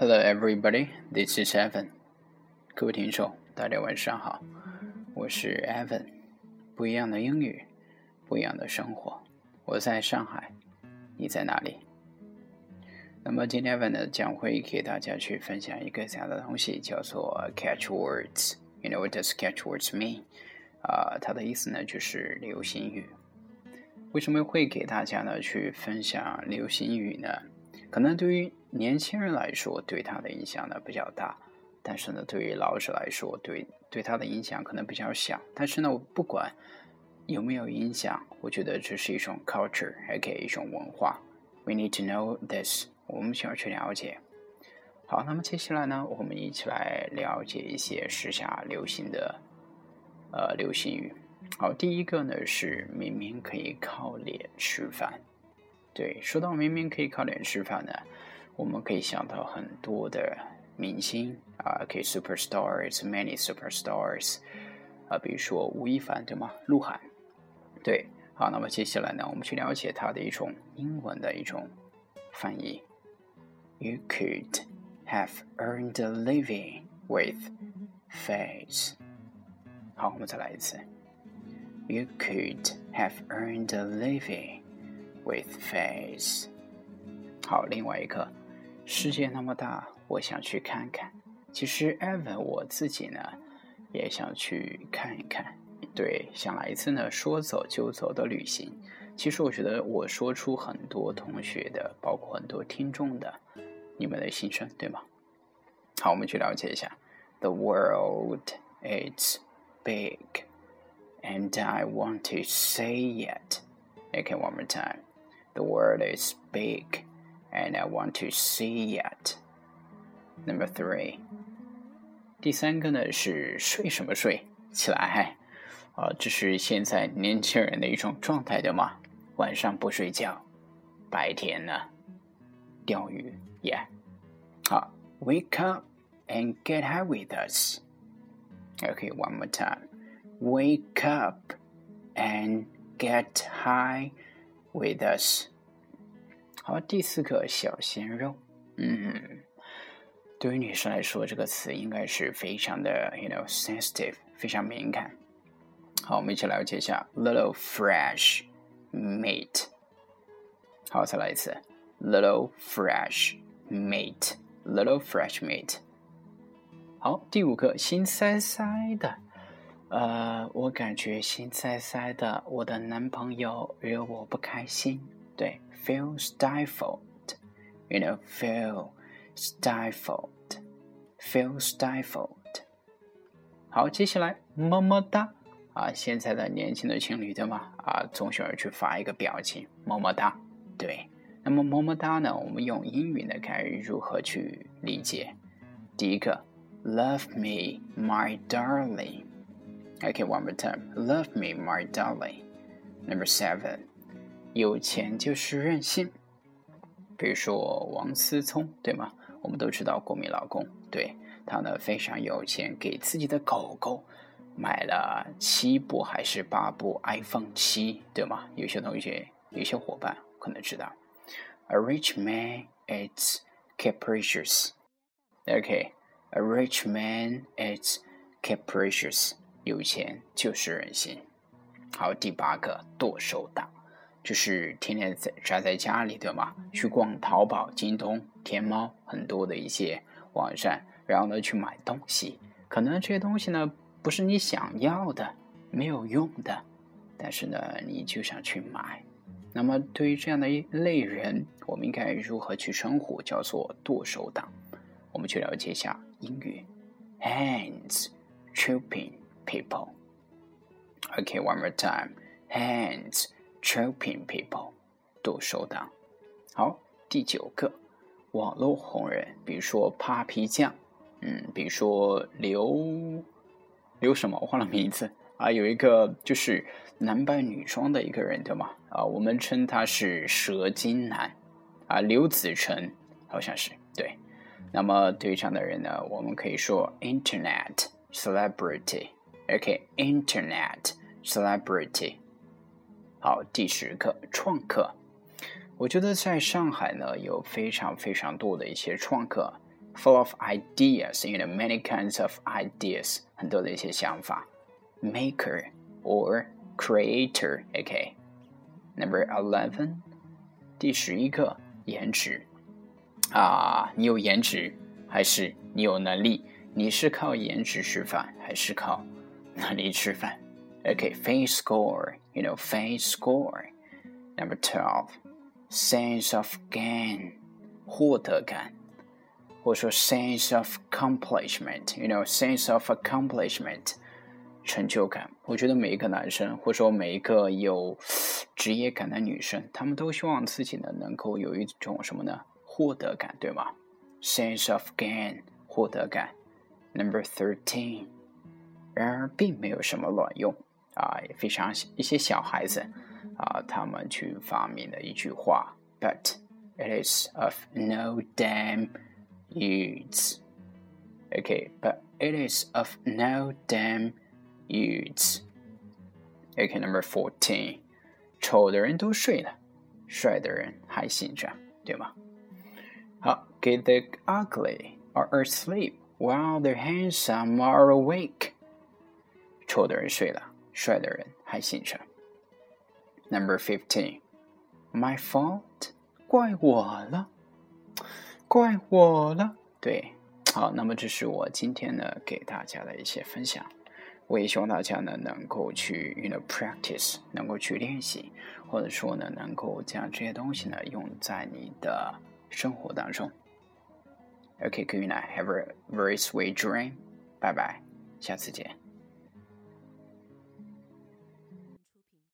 Hello, everybody. This is Evan. 各位听众，大家晚上好，我是 Evan。不一样的英语，不一样的生活。我在上海，你在哪里？那么今天 Evan 呢，将会给大家去分享一个这样的东西，叫做 catch words。You know what does catch words mean？啊，它的意思呢就是流行语。为什么会给大家呢去分享流行语呢？可能对于年轻人来说，对他的影响呢比较大，但是呢，对于老者来说，对对他的影响可能比较小。但是呢，我不管有没有影响，我觉得这是一种 culture，还可以一种文化。We need to know this，我们需要去了解。好，那么接下来呢，我们一起来了解一些时下流行的呃流行语。好，第一个呢是明明可以靠脸吃饭。对，说到明明可以靠脸吃饭呢，我们可以想到很多的明星啊，可以 superstars，many superstars 啊，比如说吴亦凡对吗？鹿晗。对，好，那么接下来呢，我们去了解它的一种英文的一种翻译。You could have earned a living with face。好，我们再来一次。You could have earned a living with face。好，另外一个，世界那么大，我想去看看。其实，Evan 我自己呢，也想去看一看。对，想来一次呢，说走就走的旅行。其实，我觉得我说出很多同学的，包括很多听众的，你们的心声，对吗？好，我们去了解一下。The world is big. and I want to say it. Okay, one more time. The world is big, and I want to see it. Number three. 第三个呢是睡什么睡？起来，啊，这是现在年轻人的一种状态的嘛？晚上不睡觉，白天呢钓鱼，Yeah。好，Wake up and get high with us. Okay, one more time wake up and get high with us。 好，第四个小鲜肉，嗯，对于女生来说，这个词应该是非常的，you know sensitive，非常敏感。好，我们一起了解一下 little fresh meat。好，再来一次 little fresh meat，little fresh meat。好，第五个心塞塞的。呃，我感觉心塞塞的，我的男朋友惹我不开心。对，feel stifled，you know，feel stifled，feel stifled。好，接下来么么哒啊！现在的年轻的情侣对吗？啊，总喜欢去发一个表情，么么哒。对，那么么么哒呢？我们用英语呢，该如何去理解？第一个，love me, my darling。Okay, one more time. Love me, my darling. Number seven. 有钱就是任性。比如说王思聪，对吗？我们都知道国民老公，对他呢非常有钱，给自己的狗狗买了七部还是八部 iPhone 七，对吗？有些同学、有些伙伴可能知道。A rich man is capricious. Okay, a rich man is capricious. 有钱就是任性。好，第八个剁手党，就是天天在宅在家里，对吗？去逛淘宝、京东、天猫很多的一些网站，然后呢去买东西。可能这些东西呢不是你想要的，没有用的，但是呢你就想去买。那么对于这样的一类人，我们应该如何去称呼？叫做剁手党。我们去了解一下英语：hands chopping。people. Okay, one more time. Hands chopping people，剁手党。好，第九个，网络红人，比如说 Papi 酱，嗯，比如说刘刘什么，我忘了名字啊，有一个就是男扮女装的一个人，对吗？啊，我们称他是蛇精男啊，刘子成好像是对。那么对这样的人呢，我们可以说 Internet celebrity。OK，Internet celebrity。好，第十个创客。我觉得在上海呢，有非常非常多的一些创客，full of ideas, you know, many kinds of ideas，很多的一些想法。Maker or creator, okay. Number eleven，第十一个颜值啊，你有颜值还是你有能力？你是靠颜值吃饭还是靠能力吃饭 ？Okay, face score, you know, face score. Number twelve, sense of gain，获得感。或者说 sense of accomplishment，you know sense of accomplishment，成就感。我觉得每一个男生，或者说每一个有职业感的女生，她们都希望自己呢能够有一种什么呢？获得感，对吗？sense of gain，获得感。Number thirteen，然而并没有什么卵用 啊，非常一些小孩子啊，他们去发明的一句话，but it is of no damn。use. Okay, but it is of no damn use. Okay, number fourteen. 丑的人都睡了，帅的人还醒着，对吗？好，Get the ugly are asleep while the handsome are awake. 丑的人睡了， 帅的人还醒着。Number fifteen. My fault，怪我了。怪我了，对，好，那么这是我今天呢给大家的一些分享，我也希望大家呢能够去，you know practice，能够去练习，或者说呢能够将这些东西呢用在你的生活当中。OK，good night，have a very sweet dream，拜拜，下次见。